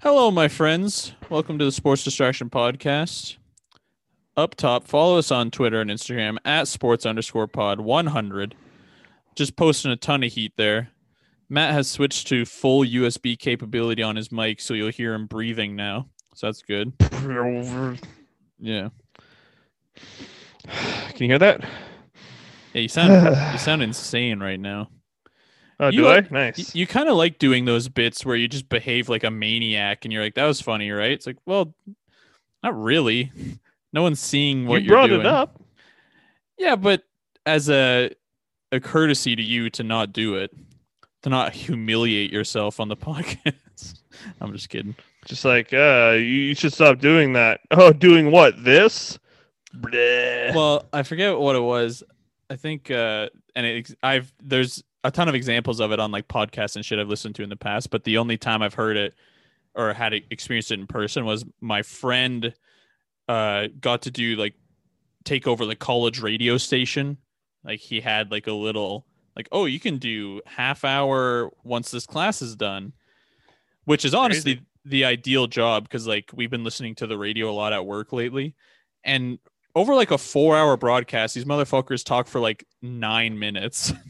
Hello, my friends. Welcome to the Sports Distraction Podcast. Up top, follow us on Twitter and Instagram at sports underscore pod 100. Just posting a ton of heat there. Matt has switched to full USB capability on his mic, so you'll hear him breathing now. So that's good. Yeah. Can you hear that? Yeah, you sound you sound insane right now. Oh, You do like- I? Nice. You, you kind of like doing those bits where you just behave like a maniac and you're like, that was funny, right? It's like, well, not really. No one's seeing what you you're brought doing. it up. Yeah, but as a a courtesy to you to not do it, to not humiliate yourself on the podcast. I'm just kidding. Just like, uh, you you should stop doing that. Oh, doing what? This? Bleh. Well, I forget what it was. I think, uh, and it, I've there's a ton of examples of it on like podcasts and shit I've listened to in the past. But the only time I've heard it or had experienced it in person was my friend uh, got to do like take over the college radio station. Like he had like a little like, oh, you can do half hour once this class is done, which is honestly the ideal job because like we've been listening to the radio a lot at work lately, and over like a four hour broadcast, these motherfuckers talk for like nine minutes.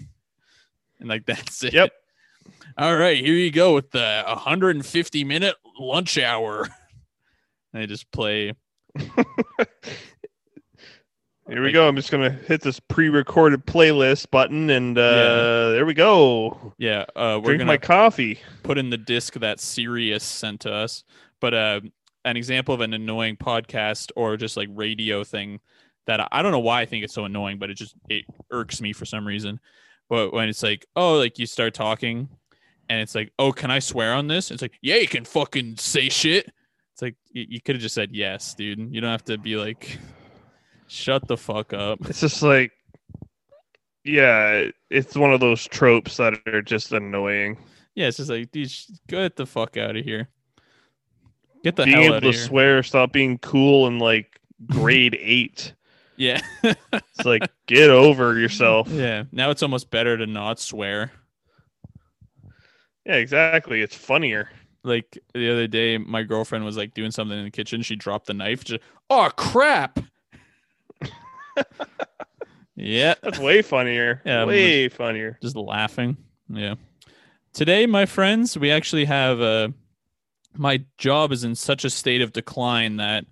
and like that's it. Yep. All right, here you go with the 150 minute lunch hour. And they just play. Here we go. I'm just gonna hit this pre-recorded playlist button, and uh, Yeah. there we go. Yeah, uh, we're Drink my coffee. put in the disc that Sirius sent to us. But uh, an example of an annoying podcast or just like radio thing that I, I don't know why I think it's so annoying, but it just it irks me for some reason. But when it's like, oh, like you start talking, and it's like, oh, can I swear on this? It's like, yeah, you can fucking say shit. It's like you, you could have just said yes, dude. You don't have to be like, shut the fuck up. It's just like, yeah, it's one of those tropes that are just annoying. Yeah, it's just like, dude, get the fuck out of here. Get the Being hell able out to of here. swear, stop being cool and like grade eight. Yeah. It's like, get over yourself. Yeah. Now it's almost better to not swear. Yeah, exactly. It's funnier. Like the other day, my girlfriend was like doing something in the kitchen. She dropped the knife. Just, oh crap! yeah, That's way funnier. Yeah, way funnier. just laughing. Yeah. Today, my friends, we actually have uh my job is in such a state of decline that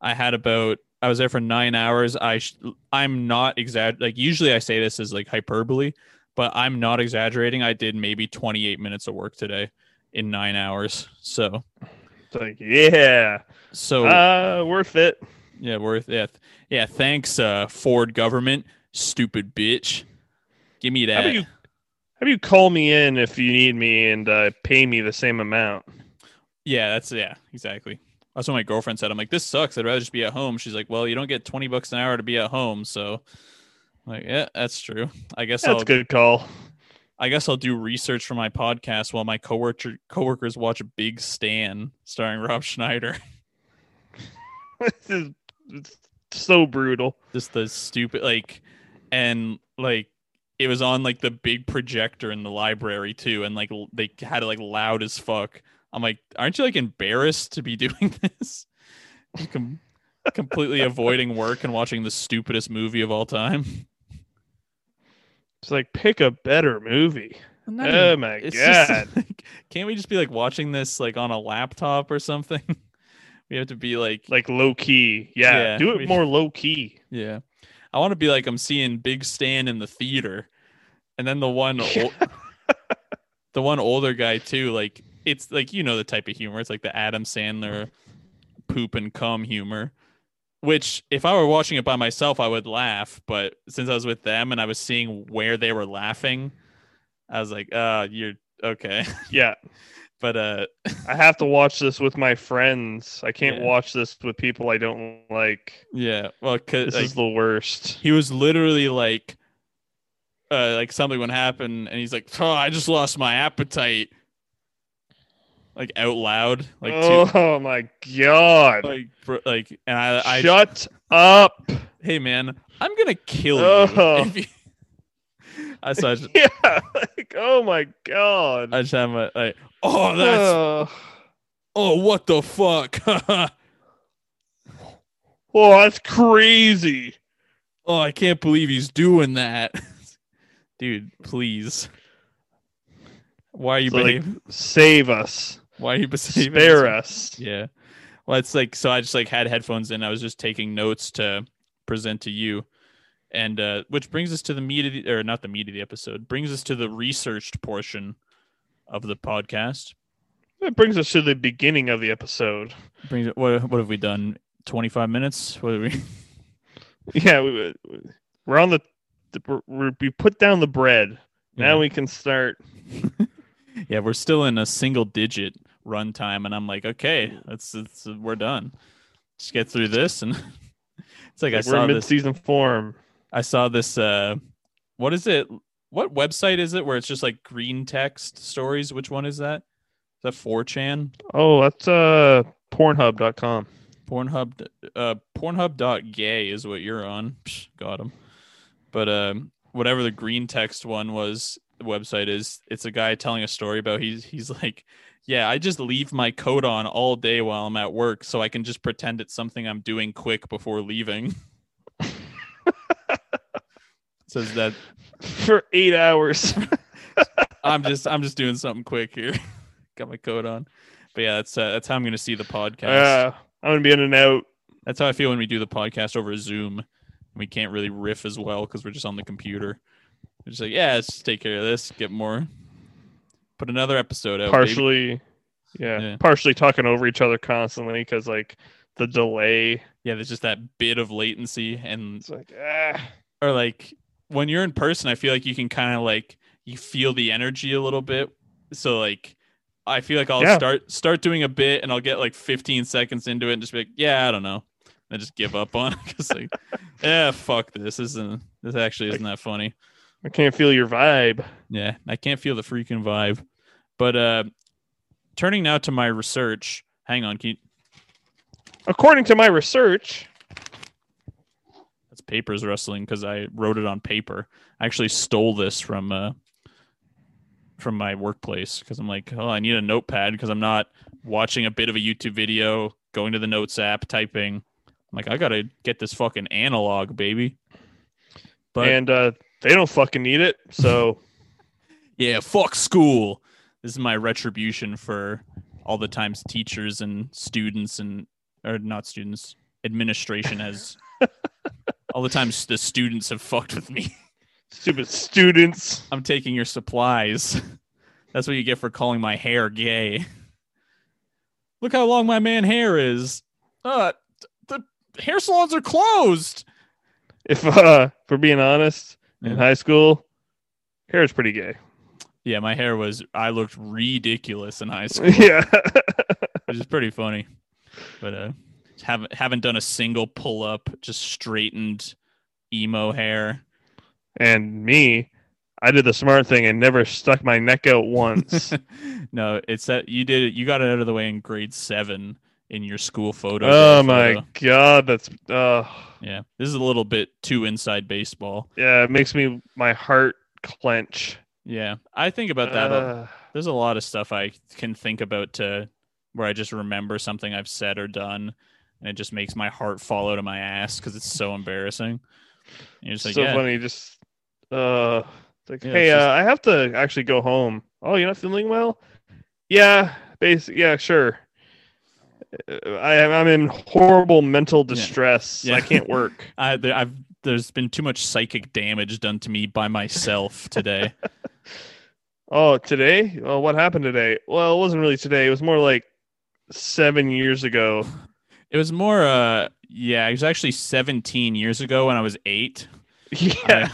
I had about I was there for nine hours. I sh- I'm not exag like usually I say this as like hyperbole, but I'm not exaggerating. I did maybe 28 minutes of work today in nine hours. So It's like, yeah, so uh, worth it. yeah, worth it. yeah. Thanks, uh, Ford government, stupid bitch. Give me How that. about you? How about you call me in if you need me and uh, pay me the same amount? Yeah, that's yeah, exactly. That's what my girlfriend said. I'm like, this sucks. I'd rather just be at home. She's like, well, you don't get 20 bucks an hour to be at home, so I'm like, yeah, that's true. I guess That's I'll a good call. I guess I'll do research for my podcast while my coworker coworkers watch Big Stan starring Rob Schneider. this is so brutal. just the stupid like and like it was on like the big projector in the library too and like they had it like loud as fuck i'm like aren't you like embarrassed to be doing this com- completely avoiding work and watching the stupidest movie of all time It's like pick a better movie. Oh even- my it's just, God. like, can't we just be like watching this like on a laptop or something we have to be like Like low key. Yeah, Yeah, do it more low key. Yeah. I want to be like I'm seeing Big Stan in the theater. And then the one the one older guy too, like it's like you know the type of humor. It's like the Adam Sandler poop and cum humor. Which if I were watching it by myself, I would laugh. But since I was with them and I was seeing where they were laughing, I was like, uh, you're okay. Yeah, but uh I have to watch this with my friends. I can't Yeah. watch this with people I don't like. yeah. Well cause This like, is the worst. he was literally like uh like something would happen and he's like oh i just lost my appetite like out loud like to oh my god! like br- like and i i Shut up! hey man i'm gonna kill you Oh. if you I, so just, Yeah, like oh my god! I just have my like oh that's Ugh. Oh, what the fuck? Oh, that's crazy. oh, I can't believe he's doing that. Dude, please. Why are you So, like. Save us. Why are you behaving? Spare us. Yeah. Well, it's like so I just like had headphones in. I was just taking notes to present to you. And uh which brings us to the meat of the or not the meat of the episode, brings us to the researched portion of the podcast. That brings us to the beginning of the episode. Brings what what have we done? 25 minutes? What have we Yeah, we, we're on the, the we're, we put down the bread. Now Yeah. we can start. Yeah, we're still in a single digit runtime and I'm like, okay, that's it's we're done. Just get through this and it's like I Like we're saw in this mid-season form. I saw this uh what is it? What website is it where it's just like green text stories? Which one is that? Is that 4chan? Oh, that's uh Pornhub.com. Pornhub uh Pornhub.gay is what you're on. Psh, got him. But um whatever the green text one was the website is it's a guy telling a story about he's he's like yeah, I just leave my coat on all day while I'm at work so I can just pretend it's something I'm doing quick before leaving. Says that for eight hours. I'm just I'm just doing something quick here. Got my coat on. But yeah, that's uh, that's how I'm going to see the podcast. Uh, I'm gonna be in and out. that's how I feel when we do the podcast over Zoom. We can't really riff as well because we're just on the computer. We're just like, yeah, let's just take care of this. Get more. Put another episode out. partially, yeah, Yeah. partially talking over each other constantly because like the delay. Yeah, there's just that bit of latency, and It's like ah, or like when you're in person, I feel like you can kind of like you feel the energy a little bit. So like I feel like I'll Yeah. start start doing a bit and I'll get like 15 seconds into it and just be like, yeah, I don't know. And just give up on it because like, yeah, fuck this. This isn't this actually isn't that funny. I can't feel your vibe. Yeah, I can't feel the freaking vibe. But uh turning now to my research. Hang on, Keith. According to my research, that's papers rustling because I wrote it on paper. I actually stole this from uh from my workplace because I'm like, oh, I need a notepad because I'm not watching a bit of a YouTube video, going to the notes app, typing. I'm like, I gotta get this fucking analog, baby. But and uh, they don't fucking need it. So yeah, fuck school. This is my retribution for all the times teachers and students and or not students, administration has all the times the students have fucked with me. stupid students. I'm taking your supplies. That's what you get for calling my hair gay. Look how long my man hair is. Uh, the hair salons are closed. If uh, for being honest, in high school, hair is pretty gay. Yeah, my hair was. I looked ridiculous in high school, yeah. which is pretty funny. But uh, haven't haven't done a single pull up, just straightened emo hair. and me, I did the smart thing and never stuck my neck out once. no, it's that you did it. You got it out of the way in grade seven in your school photo. oh my photo. god, that's uh Yeah, this is a little bit too inside baseball. yeah, it makes me my heart clench. Yeah, I think about that. Uh, There's a lot of stuff I can think about to where I just remember something I've said or done, and it just makes my heart fall out of my ass because it's so embarrassing. And you're just like, so yeah, funny. Just uh, like, Yeah, hey, just- uh, I have to actually go home. Oh, you're not feeling well? Yeah, basic. Yeah, sure. I am. I'm in horrible mental distress. Yeah. I can't work. I, there, I've there's been too much psychic damage done to me by myself today. oh, today? Well, what happened today? Well, it wasn't really today. It was more like seven years ago. it was more, uh, yeah, it was actually 17 years ago when I was eight. Yeah,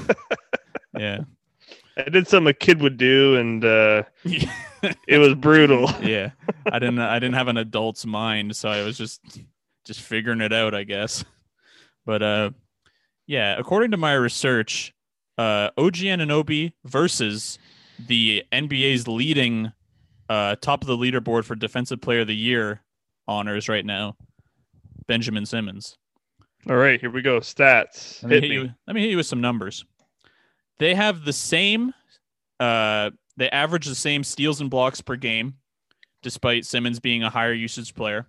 Yeah, I did something a kid would do, and uh, it was brutal. yeah. I didn't I didn't have an adult's mind, so I was just just figuring it out, I guess. But uh yeah, according to my research, uh OG Anunoby versus the NBA's leading uh top of the leaderboard for defensive player of the year honors right now, Benjamin Simmons. All right, here we go. Stats. Let me Hit hit you let me hit you with some numbers. They have the same uh they average the same steals and blocks per game, despite Simmons being a higher usage player.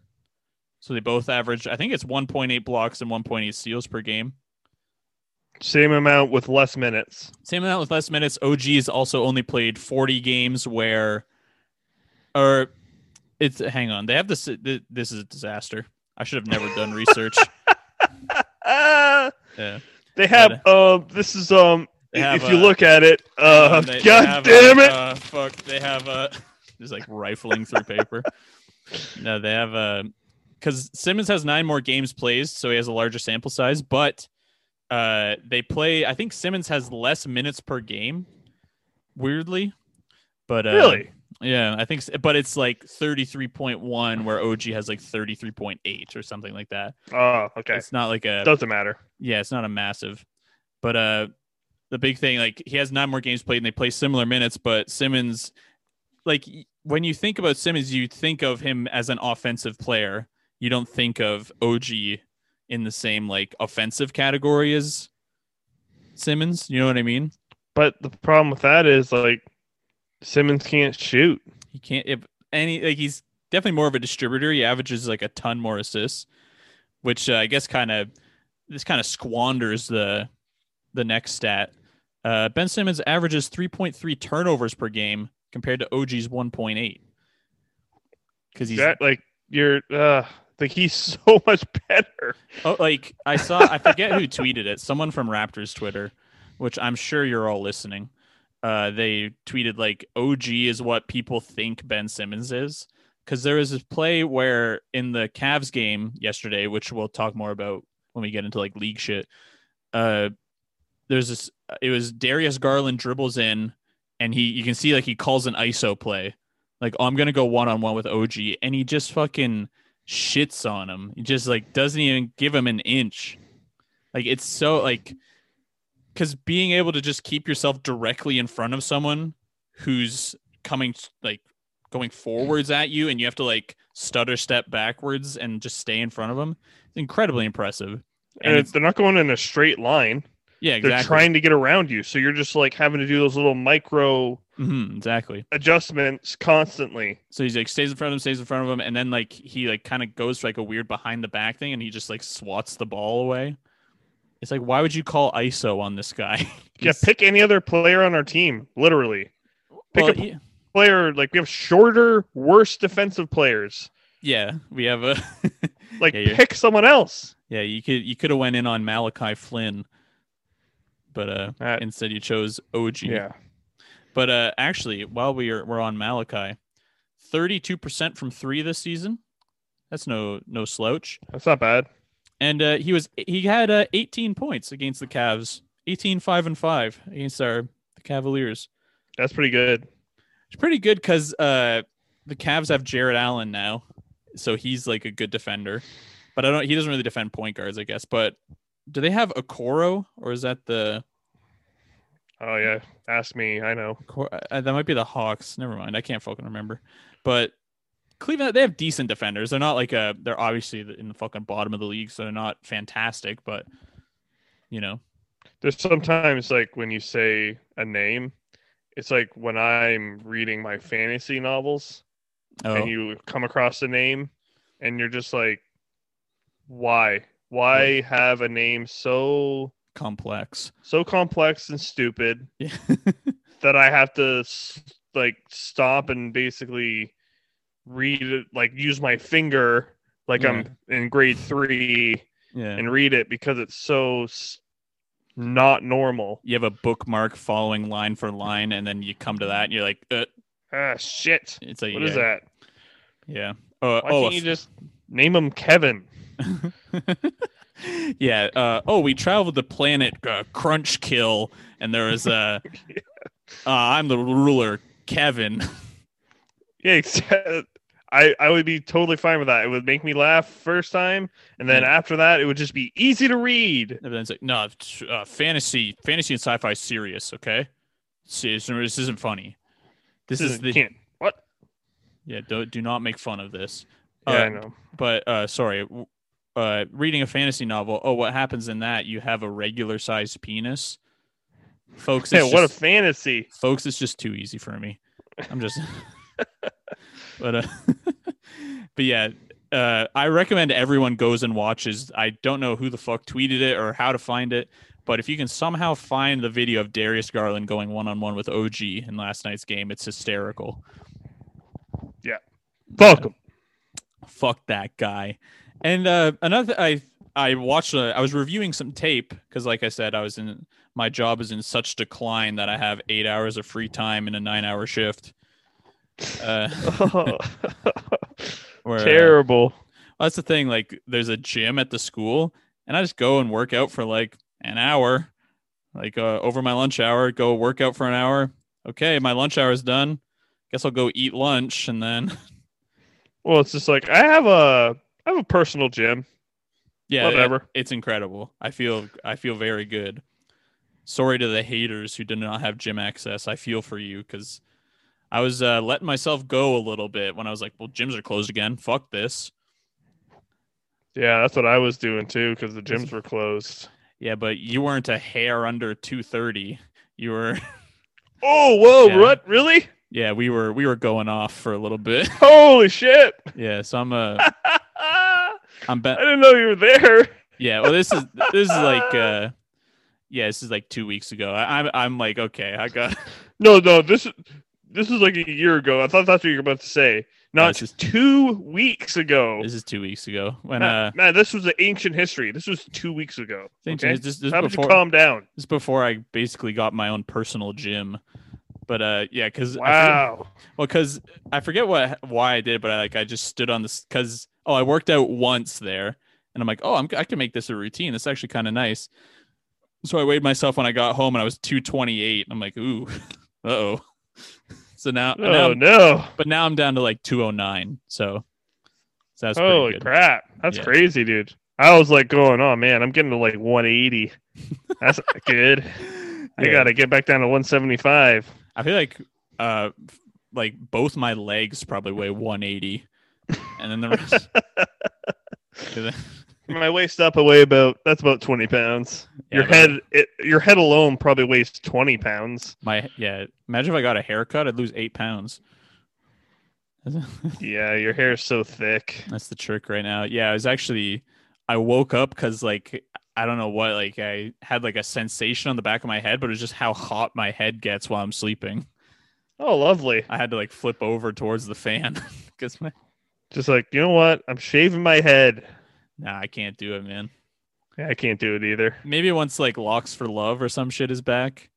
So they both average, I think it's 1.8 blocks and 1.8 steals per game. Same amount with less minutes. Same amount with less minutes. OG has also only played 40 games where, or it's, hang on, they have this, this is a disaster. I should have never done research. Ah, Yeah. they have. But, Um, this is um. They have, if you uh, look at it, uh, They- they God have, damn it! Uh, fuck, they have uh, just like rifling through paper. No, they have uh, because Simmons has nine more games plays, so he has a larger sample size. But uh, they play. I think Simmons has less minutes per game. Weirdly, but uh, really? yeah, I think. But it's like thirty three point one, where OG has like thirty three point eight or something like that. Oh, okay. It's not like a Doesn't matter. yeah, it's not a massive, but uh, the big thing like he has nine more games played and they play similar minutes, but Simmons, like when you think about Simmons, you think of him as an offensive player. You don't think of OG in the same like offensive category as Simmons. You know what I mean? But the problem with that is like Simmons can't shoot. He can't if any like he's definitely more of a distributor. He averages like a ton more assists, which uh, I guess kind of this kind of squanders the the next stat. Uh, ben Simmons averages 3.3 turnovers per game compared to OG's 1.8. Because he's That like you're uh like he's so much better. oh, like I saw I forget who tweeted it. Someone from Raptors Twitter, which I'm sure you're all listening. Uh, they tweeted like OG is what people think Ben Simmons is. Because there was this play where in the Cavs game yesterday, which we'll talk more about when we get into like league shit. Uh, there's this. It was Darius Garland dribbles in, and he you can see like he calls an ISO play, like oh, I'm gonna go one on one with OG, and he just fucking shits on him. He just like doesn't even give him an inch. Like it's so like because being able to just keep yourself directly in front of someone who's coming like going forwards at you and you have to like stutter step backwards and just stay in front of them it's incredibly impressive And, And it's- they're not going in a straight line. Yeah They're trying to get around you. So you're just like having to do those little micro Mhm, exactly adjustments constantly. so he's like stays in front of him stays in front of him and then like he like kind of goes for like a weird behind the back thing and he just like swats the ball away it's like why would you call iso on this guy Yeah, pick any other player on our team, literally. Pick well, a yeah- player like we have shorter, worse defensive players. yeah we have a Like Yeah, pick someone else. Yeah, you could you could have went in on Malachi Flynn, but uh, Uh, instead you chose OG. Yeah. But uh, actually, while we are we're on Malachi, thirty two percent from three this season. That's no no slouch. That's not bad. And uh, he was he had uh, eighteen points against the Cavs. 18 5 and 5 against our the Cavaliers. That's pretty good. It's pretty good because uh, the Cavs have Jarrett Allen now, so he's like a good defender. But I don't. He doesn't really defend point guards, I guess. But do they have Okoro or is that the? Oh yeah. Ask me. I know. Cor- uh, that might be the Hawks. Never mind. I can't fucking remember. But Cleveland, they have decent defenders. They're not like a. They're obviously in the fucking bottom of the league, so they're not fantastic. But you know, There's sometimes like when you say a name, it's like when I'm reading my fantasy novels oh, and you come across a name and you're just like, why? Why have a name so complex. so complex and stupid Yeah. that I have to like stop and basically read it, like use my finger like I'm in grade three yeah. and read it because it's so not normal. you have a bookmark following line for line, and then you come to that, and you're like, uh, Ah, shit. it's like, What yeah, is that? Yeah. Uh, Why oh, can't you just name him Kevin? yeah. Uh, oh, we traveled the planet uh, Crunch Kill, and there was a. uh, I'm the ruler, Kevin. Yeah, I I would be totally fine with that. It would make me laugh first time, and then Yeah. after that, it would just be easy to read. And then it's like, no, uh, fantasy, fantasy and sci-fi serious. Okay, serious. This isn't funny. This is the can't. What? yeah. Do do not make fun of this. Yeah, Uh, I know. But uh, sorry. Uh, reading a fantasy novel. Oh, what happens in that? You have a regular sized penis, folks. Yeah, what a fantasy. folks. It's just too easy for me. I'm just. but uh, but yeah, uh, I recommend everyone goes and watches. I don't know who the fuck tweeted it or how to find it, but if you can somehow find the video of Darius Garland going one on one with OG in last night's game, it's hysterical. Yeah. Fuck him. Fuck that guy. And uh, another, I I watched. uh, I was reviewing some tape because, like I said, I was in my job is in such decline that I have eight hours of free time in a nine-hour shift. Uh, where, uh, Terrible. that's the thing. Like, there's a gym at the school, and I just go and work out for like an hour, like uh, over my lunch hour. Go work out for an hour. Okay, my lunch hour is done. Guess I'll go eat lunch, and then Well, it's just like I have a I have a personal gym. yeah, it- Whatever. it's incredible. I feel I feel very good. Sorry to the haters who did not have gym access. I feel for you because I was uh, letting myself go a little bit when I was like, "Well, gyms are closed again. Fuck this." Yeah, that's what I was doing too because the gyms were closed. Yeah, but you weren't a hair under two thirty. You were. Oh, whoa, Yeah. what? Really? Yeah, we were we were going off for a little bit. Holy shit! Yeah, so I'm uh I I'm bet. didn't know you were there. Yeah, well, this is this is like uh yeah, this is like two weeks ago. I, I'm I'm like okay, I got No, no, this is this is like a year ago. I thought that's what you were about to say. Not this is- two weeks ago. this is two weeks ago when man, uh man, this was the ancient history. This was two weeks ago. Okay? this, this How did you calm down? this is before I basically got my own personal gym. But uh yeah, because Wow. well, because I forget what why I did, but I like I just stood on this because oh I worked out once there, and I'm like oh I'm I can make this a routine. It's actually kind of nice. So I weighed myself when I got home, and I was 228. I'm like ooh, uh oh. So now, now Oh I'm- no! but now I'm down to like 209. So, so that's Holy crap! That's Yeah. crazy, dude. I was like going, oh man, I'm getting to like 180. That's good. I Yeah. gotta get back down to 175. I feel like uh like both my legs probably weigh 180, and then the rest. My waist up, I weigh about that's about 20 pounds. Yeah, your head, it, your head alone probably weighs 20 pounds. my yeah. Imagine if I got a haircut, I'd lose eight pounds. Yeah, your hair is so thick. That's the trick right now. Yeah, I was actually I woke up because like I don't know what like I had like a sensation on the back of my head, but it's just how hot my head gets while I'm sleeping. Oh, lovely. I had to like flip over towards the fan because my Just like you know what? I'm shaving my head. nah, I can't do it, man. Yeah, I can't do it either. Maybe once like Locks for Love or some shit is back,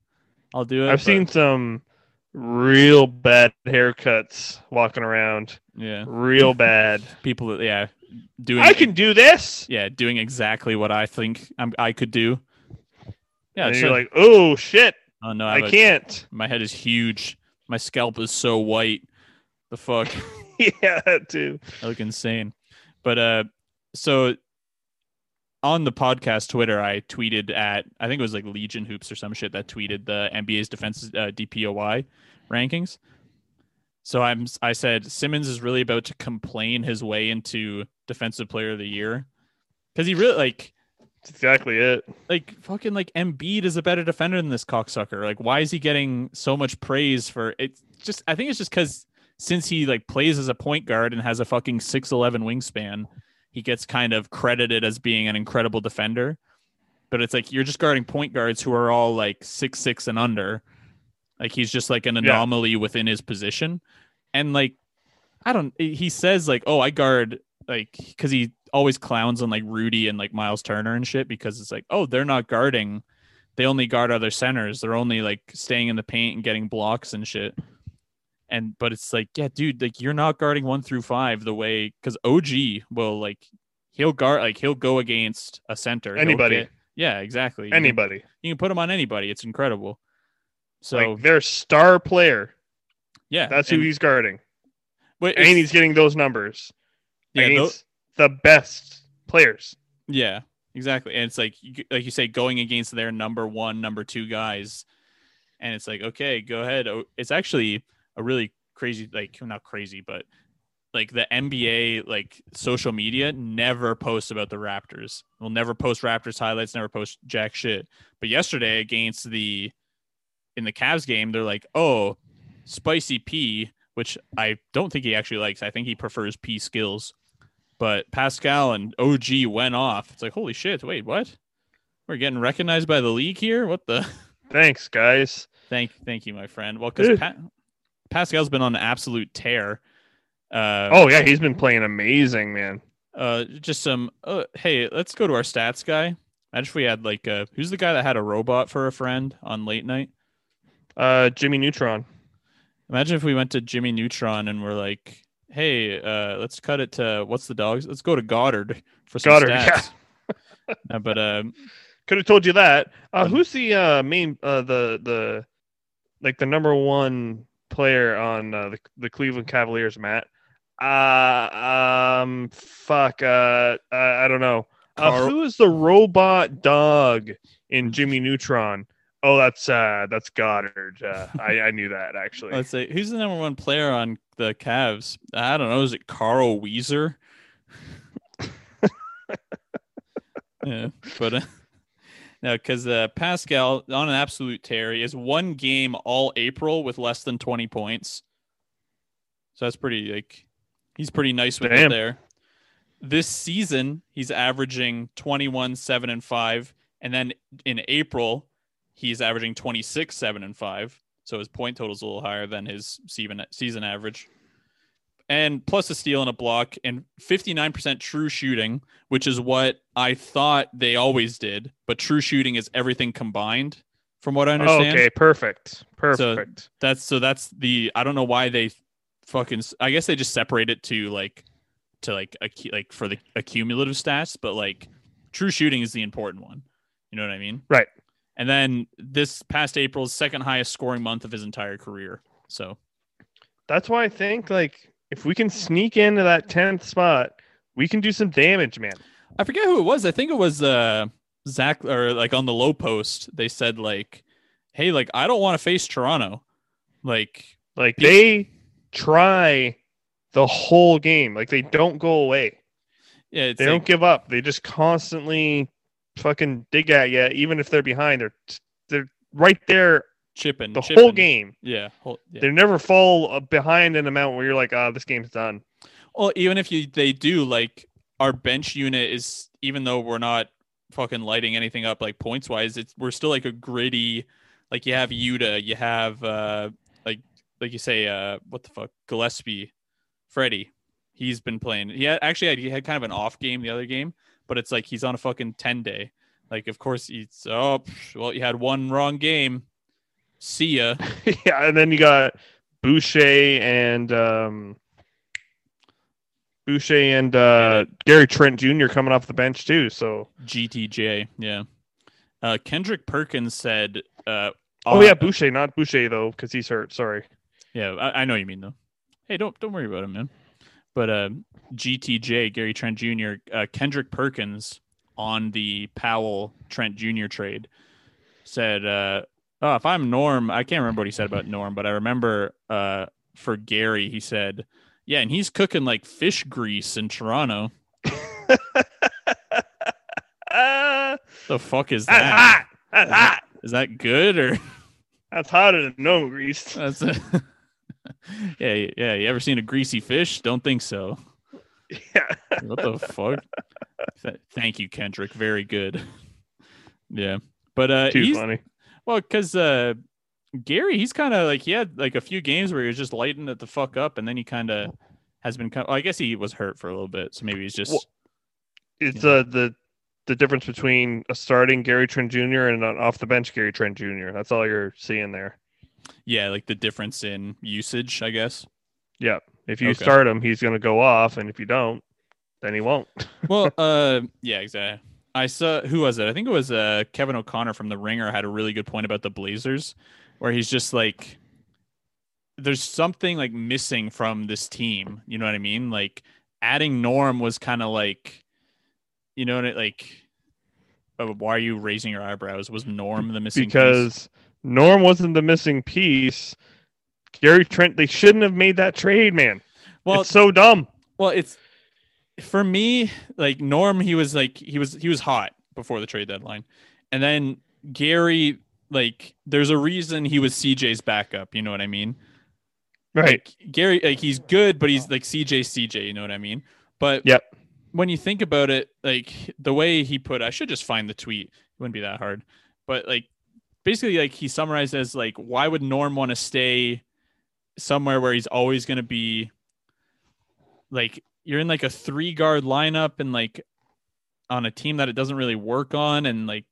I'll do it. I've but- seen some real bad haircuts walking around. yeah Real bad. people that yeah doing I can do this. yeah doing exactly what I think I'm, I could do. Yeah, and you're like, oh shit, oh no, I, I can't. my head is huge. My scalp is so white. The fuck. yeah, that too. I look insane. But uh so on the podcast Twitter, I tweeted at I think it was like Legion Hoops or some shit that tweeted the NBA's defense uh, DPOY rankings. So I'm I said Simmons is really about to complain his way into defensive player of the year because he really like That's exactly it. like fucking like Embiid is a better defender than this cocksucker. Like, why is he getting so much praise for it? Just I think it's just because since he like plays as a point guard and has a fucking six eleven wingspan, he gets kind of credited as being an incredible defender. But it's like you're just guarding point guards who are all like six six and under. Like he's just like an anomaly within his position, and like I don't. He says like, "Oh, I guard like," because he always clowns on like Rudy and like Miles Turner and shit because it's like, oh, they're not guarding. They only guard other centers. They're only like staying in the paint and getting blocks and shit. And but it's like, yeah, dude, like you're not guarding one through five the way because OG will like he'll guard like he'll go against a center. Anybody. get- yeah, exactly. You can- Anybody. You can put him on anybody. It's incredible. So like their star player. yeah, That's who he's guarding. but And he's getting those numbers yeah, the best players. Yeah, exactly. And it's like like you say, going against their number one, number two guys, and it's like, okay, go ahead. Oh, It's actually a really crazy, like not crazy, but like the NBA, like social media, never posts about the Raptors. Will never post Raptors highlights, never post jack shit. But yesterday against the in the Cavs game, they're like, oh, Spicy P which I don't think he actually likes. I think he prefers P skills. But Pascal and OG went off. It's like, holy shit, wait, what? We're getting recognized by the league here? What the Thanks, guys. Thank thank you, my friend. Well, because pa- Pascal's been on an absolute tear. Uh, oh yeah, he's been playing amazing, man. Uh, just some. Uh, hey, let's go to our stats guy. Imagine if we had like, uh, who's the guy that had a robot for a friend on late night? Uh, Jimmy Neutron. Imagine if we went to Jimmy Neutron and we're like, hey, uh, let's cut it to what's the dogs? Let's go to Goddard for some Goddard, stats. Yeah. no, but um, could have told you that. Uh, who's the uh, main uh, the the like the number one player on uh, the the Cleveland Cavaliers, Matt? Uh, um, fuck. Uh, I don't know. Uh, who is the robot dog in Jimmy Neutron? Oh, that's uh, that's Goddard. Uh, I I knew that actually. let's say who's the number one player on the Cavs? I don't know. Is it Carl Wheezer? yeah, but uh, no, because uh, Pascal on an absolute tear is one game all April with less than twenty points. So that's pretty like he's pretty nice with it there. This season he's averaging 21 7 and 5 and then in April he's averaging 26 7 and 5 so his point total is a little higher than his season season average and plus a steal and a block and 59% true shooting which is what i thought they always did but true shooting is everything combined from what i understand okay, perfect, perfect. that's so that's the i don't know why they fucking i guess they just separate it to like to like a like for the accumulative stats but like true shooting is the important one you know what i mean Right. And then this past april's second highest scoring month of his entire career so That's why I think like if we can sneak into that tenth spot, we can do some damage, man. i forget who it was i think it was uh zach or like on the Lowe Post they said like hey like i don't want to face toronto like Like they try the whole game. Like they don't go away. yeah They like, don't give up. They just constantly fucking dig at you, even if they're behind. They're they're right there chipping the chipping. whole game. yeah, whole, yeah. They never fall uh, behind an amount where you're like, ah, this game's done. Well, even if you they do like our bench unit is even though we're not fucking lighting anything up like points wise, it's we're still like a gritty like you have Yuta, you have uh like like you say uh what the fuck Gillespie, Freddie. He's been playing. He had, actually had, he had kind of an off game the other game, but it's like he's on a fucking 10 day. Like of course he's oh well you had one wrong game. See ya. yeah, and then you got Boucher and um, Boucher and uh, Gary Trent Jr. coming off the bench too. So GTJ, yeah. Uh Kendrick Perkins said uh oh yeah, Boucher, not Boucher though, because he's hurt. Sorry. Yeah, I, I know what you mean though. Hey, don't don't worry about him, man. But uh, GTJ Gary Trent Jr. Uh, Kendrick Perkins on the Powell Trent Jr. trade said, uh, "Oh, if I'm Norm, I can't remember what he said about Norm, but I remember uh, for Gary, he said, yeah, and he's cooking like fish grease in Toronto. The fuck is that's that? hot. That's hot. Is that good or That's hotter than no grease. that's a... yeah, yeah. You ever seen a greasy fish? Don't think so. Yeah. what the fuck? Th- Thank you, Kendrick. Very good. Yeah, but uh, Too he's funny. well because uh, Gary, he's kind of like he had like a few games where he was just lighting it the fuck up, and then he kind of has been. Kind well, I guess he was hurt for a little bit, so maybe he's just Well- It's Yeah. uh the the difference between a starting Gary Trent Jr. and an off the bench Gary Trent Jr. That's all you're seeing there. Yeah, like the difference in usage, I guess. Yeah. If you Okay. start him, he's going to go off, and if you don't, then he won't. well, uh, yeah, exactly. I saw who was it? I think it was uh Kevin O'Connor from The Ringer had a really good point about the Blazers, where he's just like, there's something like missing from this team. You know what I mean? Like adding Norm was kind of like, you know, what it like. Why are you raising your eyebrows? Was Norm the missing piece? Norm wasn't the missing piece. Gary Trent, they shouldn't have made that trade, man. well, it's so dumb. Well, it's for me like Norm. He was like he was he was hot before the trade deadline, and then Gary like there's a reason he was CJ's backup. You know what I mean? Right. Like, Gary, like he's good, but he's like CJ, CJ. You know what I mean? But Yep. when you think about it, like the way he put, I should just find the tweet. It wouldn't be that hard. But like, basically, like he summarized as like, why would Norm want to stay somewhere where he's always going to be? Like you're in like a three guard lineup and like on a team that it doesn't really work on, and like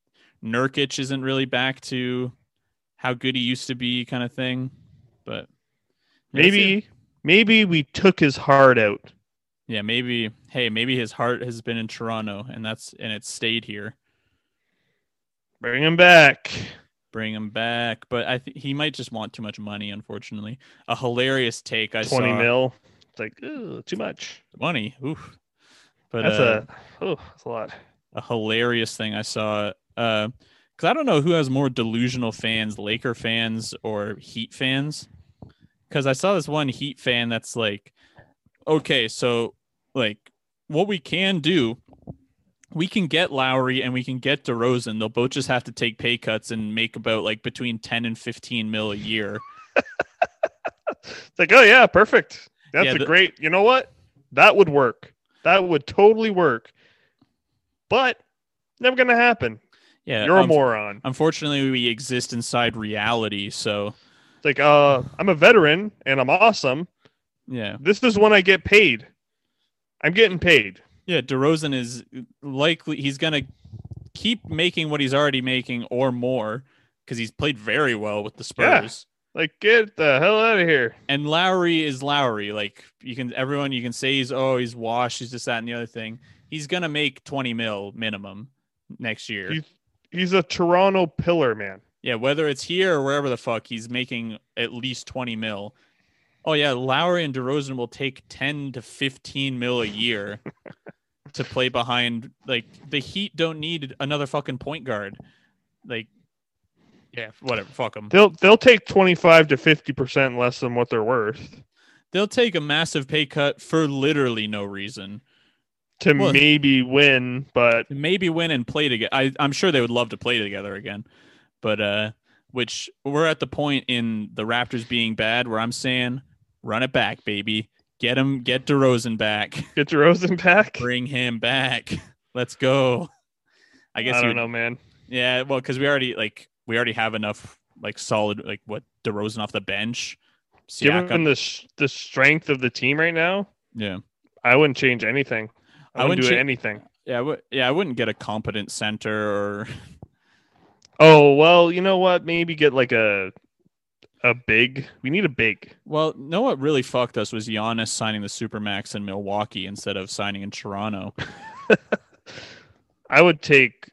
Nurkic isn't really back to how good he used to be, kind of thing. But Maybe maybe we took his heart out. yeah, maybe. Hey, maybe his heart has been in Toronto, and that's and it stayed here. Bring him back. Bring him back, but I think he might just want too much money. Unfortunately, a hilarious take I Twenty saw. mil. It's like too much. money. Oof. But That's uh, a oh, that's a lot. a hilarious thing I saw. Uh, because I don't know who has more delusional fans, Laker fans or Heat fans. Because I saw this one Heat fan that's like, okay, so like what we can do, we can get Lowry and we can get DeRozan. They'll both just have to take pay cuts and make about like between ten and fifteen mil a year. It's like, oh yeah, perfect. That's Yeah, a the- great. You know what? That would work. That would totally work. But never gonna happen. Yeah, You're a moron. Unfortunately, we exist inside reality, so It's like, uh, I'm a veteran and I'm awesome. yeah. This is when I get paid. I'm getting paid. Yeah, DeRozan is likely he's gonna keep making what he's already making or more because he's played very well with the Yeah. Spurs. Like, get the hell out of here. And Lowry is Lowry. Like you can everyone you can say he's oh he's washed, he's just that and the other thing. He's gonna make twenty mil minimum next year. He's- He's a Toronto pillar, man. yeah, whether it's here or wherever the fuck, he's making at least twenty mil. Oh yeah, Lowry and DeRozan will take ten to fifteen mil a year to play behind. Like the Heat don't need another fucking point guard. Like, yeah, whatever. Fuck them. They'll they'll take 25 to 50 percent less than what they're worth They'll take a massive pay cut for literally no reason. to Well- maybe win, but Maybe win and play together. I, I'm sure they would love to play together again, but uh, which we're at the point in the Raptors being bad where I'm saying, run it back, baby. Get him, get DeRozan back. get DeRozan back. Bring him back. Let's go. I I, guess you don't would- know, man. Yeah, well, because we already like we already have enough like solid like what DeRozan off the bench. Given the sh- the strength of the team right now, yeah, I wouldn't change anything. I, I wouldn't, wouldn't do cha- anything. yeah, I would- yeah. I wouldn't get a competent center or Oh well, you know what? Maybe get like a a big. We need a big. well, no. What really fucked us was Giannis signing the supermax in Milwaukee instead of signing in Toronto. I would take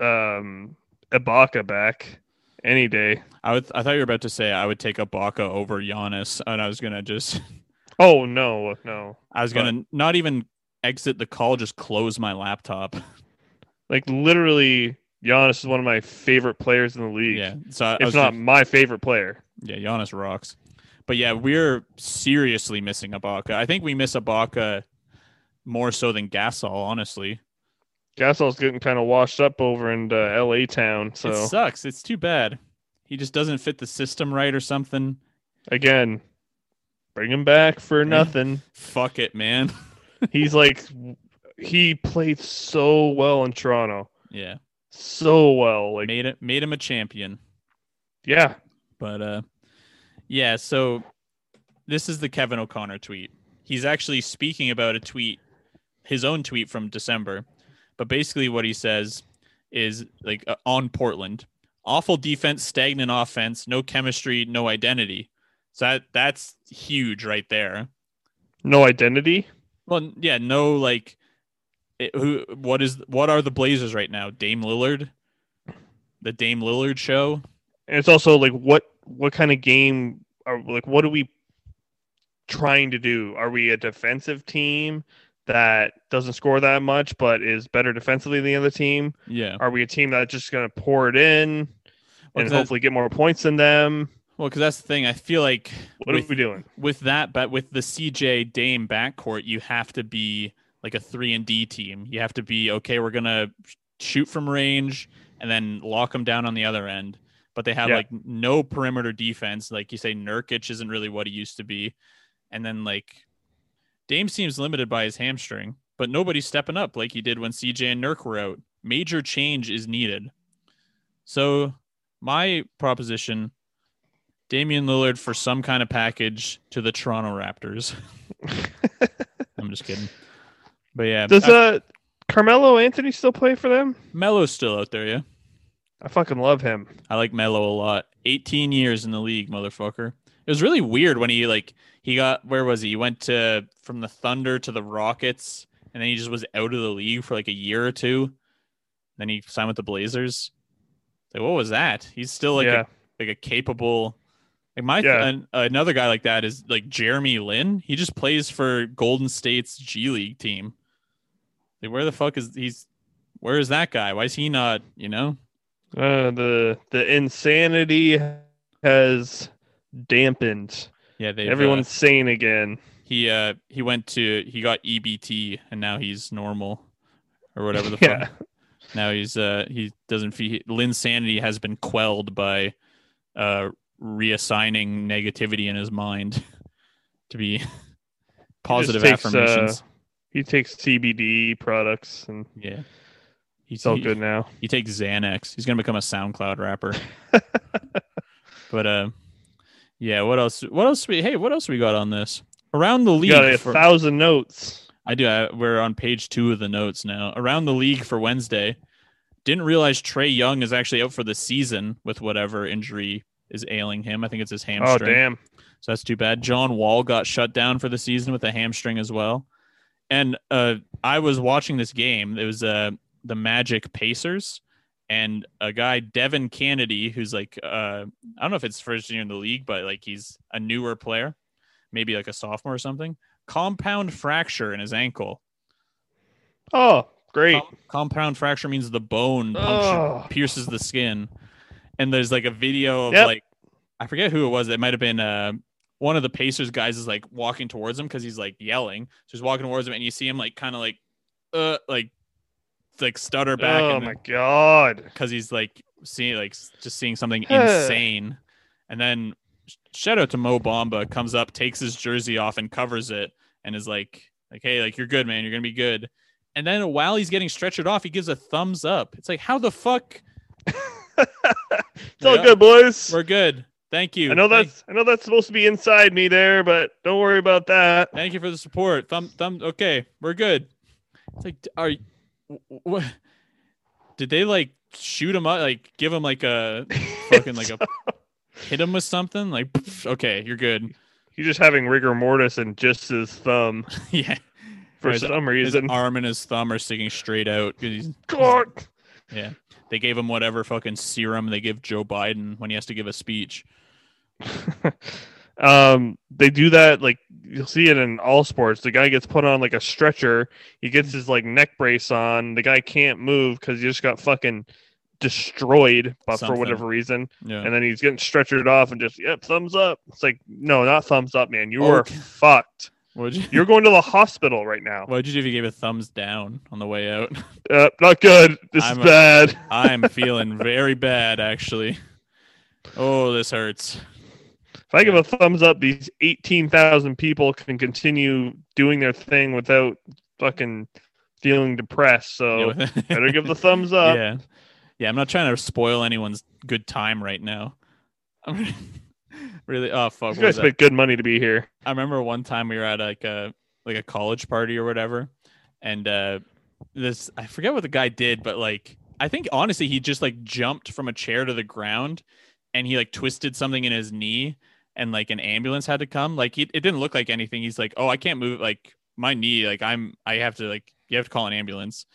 um Ibaka back any day. I would. I thought you were about to say I would take Ibaka over Giannis, and I was gonna just. Oh no, no. I was gonna not even exit the call, just close my laptop. Like literally, Giannis is one of my favorite players in the league. Yeah, so I, I was not just- my favorite player. Yeah, Giannis rocks. But yeah, we're seriously missing Ibaka. I think we miss Ibaka more so than Gasol, honestly. Gasol's getting kind of washed up over in uh, L.A. town. So It sucks. It's too bad. He just doesn't fit the system right or something. again, bring him back for nothing. Fuck it, man. He's like, he played so well in Toronto, yeah. So well. Like, Made it made him a champion. yeah, But uh yeah, so this is the Kevin O'Connor tweet. He's actually speaking about a tweet, his own tweet from December. But basically what he says is like uh, on Portland, awful defense, stagnant offense, no chemistry, no identity. So that that's huge right there. no identity. Well, yeah, no like it, who what is what are the Blazers right now? Dame Lillard? The Dame Lillard show? And it's also like, what what kind of game are like? What are we trying to do? Are we a defensive team that doesn't score that much but is better defensively than the other team? Yeah. Are we a team that's just going to pour it in Well, and hopefully get more points than them? Well, because that's the thing. I feel like What with, are we doing? with that, but with the CJ Dame backcourt, you have to be like a three and D team. You have to be okay. We're gonna shoot from range and then lock them down on the other end. but they have Yeah. like no perimeter defense. Like you say, Nurkic isn't really what he used to be, and then like Dame seems limited by his hamstring, but nobody's stepping up like he did when CJ and Nurk were out. Major change is needed. So my proposition: Damian Lillard for some kind of package to the Toronto Raptors. I'm just kidding, but yeah, Does I- uh Carmelo Anthony still play for them? Melo's still out there, yeah. I fucking love him. I like Melo a lot. 18 years in the league, motherfucker. It was really weird when he like he got where was he? He went to from the Thunder to the Rockets, and then he just was out of the league for like a year or two. Then he signed with the Blazers. Like, what was that? He's still like yeah. a like a capable. Like my Yeah. an, another guy like that is like Jeremy Lin. He just plays for Golden State's G League team. Like, where the fuck is he's? Where is that guy? Why is he not? You know. Uh, the the insanity has dampened. Yeah, they Everyone's sane again. he uh he went to he got EBT and now he's normal or whatever the Yeah. fuck. Now he's uh he doesn't feel Lin's sanity has been quelled by uh reassigning negativity in his mind to be positive takes, uh, affirmations. He takes CBD products and yeah. He's all he, good now. He takes Xanax. He's gonna become a SoundCloud rapper. but uh yeah, what else what else we hey, what else we got on this? Around the You league got a for- thousand notes. I do. I, we're on page two of the notes now. Around the league for Wednesday. Didn't realize Trae Young is actually out for the season with whatever injury is ailing him. I think it's his hamstring. Oh hamstring. damn! So that's too bad. John Wall got shut down for the season with a hamstring as well. And uh, I was watching this game. It was uh, the Magic Pacers, and a guy Devin Cannady, who's like uh, I don't know if it's first year in the league, but like he's a newer player, maybe like a sophomore or something. Compound fracture in his ankle. Oh great! Com- compound fracture means the bone Oh. pierces the skin. And there's like a video of Yep. like I forget who it was. It might have been uh, one of the Pacers guys is like walking towards him because he's like yelling. So he's walking towards him, and you see him like kind of like uh like like stutter back oh and my god! because he's like seeing like just seeing something insane. And then shout out to Mo Bamba comes up, takes his jersey off and covers it, and is like like hey like you're good man, you're gonna be good. And then while he's getting stretchered off, he gives a thumbs up. It's like how the fuck it's all good, boys. we're good. Thank you. I know Thank- that's I know that's supposed to be inside me there, but don't worry about that. Thank you for the support. Thumb, thumb. Okay, we're good. It's like, are you, what? Did they like shoot him up? Like give him like a fucking like a hit him with something? Like, okay, you're good. He's just having rigor mortis and just his thumb yeah. for His- some reason, His arm and his thumb are sticking straight out. he's- God. yeah. They gave him whatever fucking serum they give Joe Biden when he has to give a speech. um, they do that like you'll see it in all sports. The guy gets put on like a stretcher. He gets his like neck brace on. The guy can't move because he just got fucking destroyed, but for whatever reason. Yeah. And then he's getting stretchered off and just yep, thumbs up. It's like no, not thumbs up, man. You are Okay. fucked. What'd you, You're going to the hospital right now. what'd you do if you gave a thumbs down on the way out? Uh, not good. This I'm is a- bad. I'm feeling very bad, actually. Oh, this hurts. If I give a thumbs up, these 18,000 people can continue doing their thing without fucking feeling depressed. So better give the thumbs up. yeah, yeah. I'm not trying to spoil anyone's good time right now. I'm really. Oh fuck! You guys spent good money to be here. I remember one time we were at like a like a college party or whatever, and uh this I forget what the guy did, but like I think honestly he just like jumped from a chair to the ground, and he like twisted something in his knee, and like an ambulance had to come. Like it didn't look like anything. He's like, oh, I can't move. Like my knee, like I'm, I have to like you have to call an ambulance.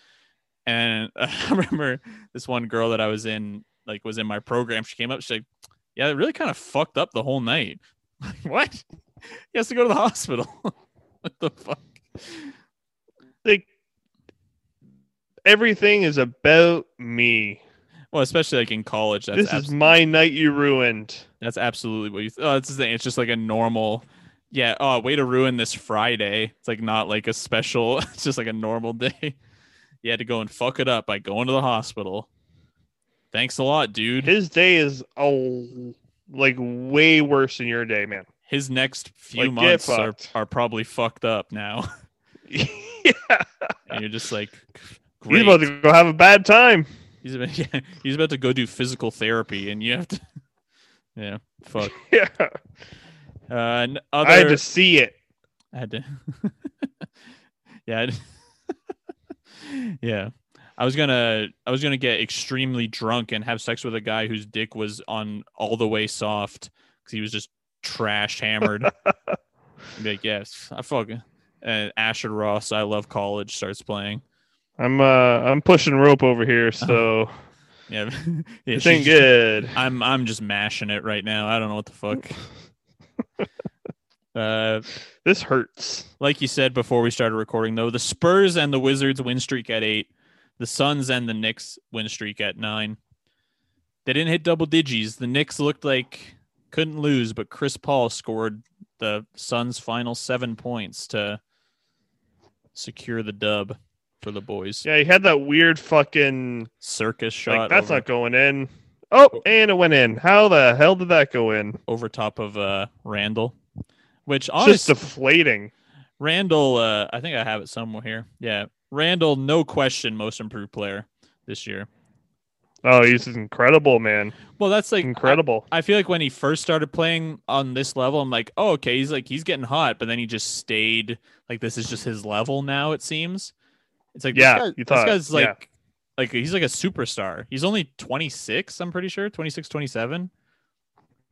And I remember this one girl that I was in, like was in my program. She came up, she's like, yeah, it really kind of fucked up the whole night. Like, what? He has to go to the hospital. what the fuck? Like everything is about me. Well, especially like in college. That's this is my night you ruined. that's absolutely what you. Th- oh, that's the thing. It's just like a normal. Yeah. Oh, way to ruin this Friday. It's like not like a special. It's just like a normal day. You had to go and fuck it up by going to the hospital. Thanks a lot, dude. His day is oh like way worse than your day, man. His next few Like, months are, are probably fucked up now. yeah. and you're just like, He's great. about to go have a bad time. He's about, yeah, he's about to go do physical therapy, and you have to. Yeah, fuck. Yeah. Uh, n- other, I had to see it. I had to. yeah. I- yeah. I was gonna I was gonna get extremely drunk and have sex with a guy whose dick was on all the way soft because he was just trash hammered. Like, yes, I fucking. And Asher Roth, I love college, starts playing. I'm uh I'm pushing rope over here, so Yeah, yeah this ain't good. I'm I'm just mashing it right now. I don't know what the fuck. uh, This hurts. like you said before we started recording, though, the Spurs and the Wizards win streak at eight. The Suns and the Knicks win streak at nine. They didn't hit double digits. The Knicks looked like couldn't lose, but Chris Paul scored the Suns' final seven points to secure the dub for the boys. Yeah, he had that weird fucking Circus shot like that's over, not going in. Oh, and it went in. How the hell did that go in? over top of uh, Randle, which honestly just deflating. Randle, uh, I think I have it somewhere here. Yeah, Randle, no question, most improved player this year. Oh, he's incredible, man. Well, that's like Incredible. I, I feel like when he first started playing on this level, I'm like, oh, okay, he's like he's getting hot, but then he just stayed like this is just his level now. It seems. It's like Yeah, this, guy, you this guy's like yeah. like he's like a superstar. He's only 26, I'm pretty sure, 26, 27.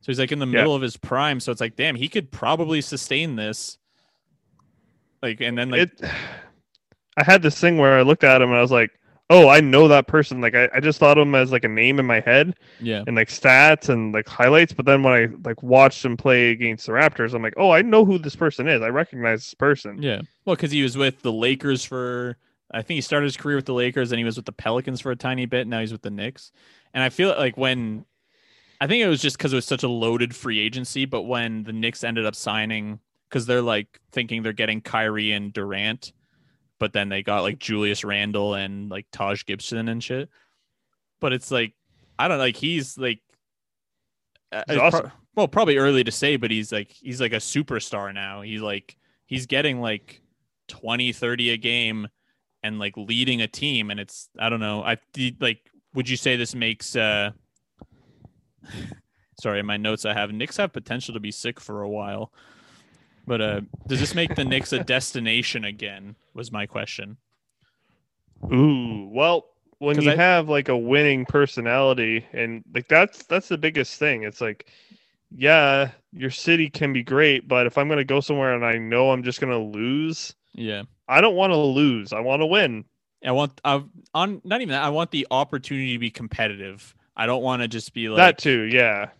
So he's like in the Yeah. middle of his prime. So it's like, damn, he could probably sustain this. Like, and then like, it I had this thing where I looked at him and I was like, Oh, I know that person. Like I, I just thought of him as like a name in my head yeah, and like stats and like highlights, but then when I like watched him play against the Raptors, I'm like, Oh, I know who this person is. I recognize this person. Yeah. Well, because he was with the Lakers for, I think he started his career with the Lakers and he was with the Pelicans for a tiny bit. Now he's with the Knicks. And I feel like when, I think it was just because it was such a loaded free agency, but when the Knicks ended up signing, because they're like thinking they're getting Kyrie and Durant, but then they got like Julius Randle and like Taj Gibson and shit. But it's like, I don't like he's like, He's it's pro- well, probably early to say, but he's like, he's like a superstar now. He's like, he's getting like 20 30 a game and like leading a team and it's i don't know i like would you say this makes uh sorry in my notes i have Knicks have potential to be sick for a while but uh does this make the Knicks a destination again was my question Ooh, well, when you I- have like a winning personality, and like that's that's the biggest thing. It's like, yeah, your city can be great, but if I'm gonna go somewhere and I know I'm just gonna lose, yeah I don't want to lose. I want to win. i want i on not even that i want the opportunity to be competitive i don't want to just be like that too, yeah.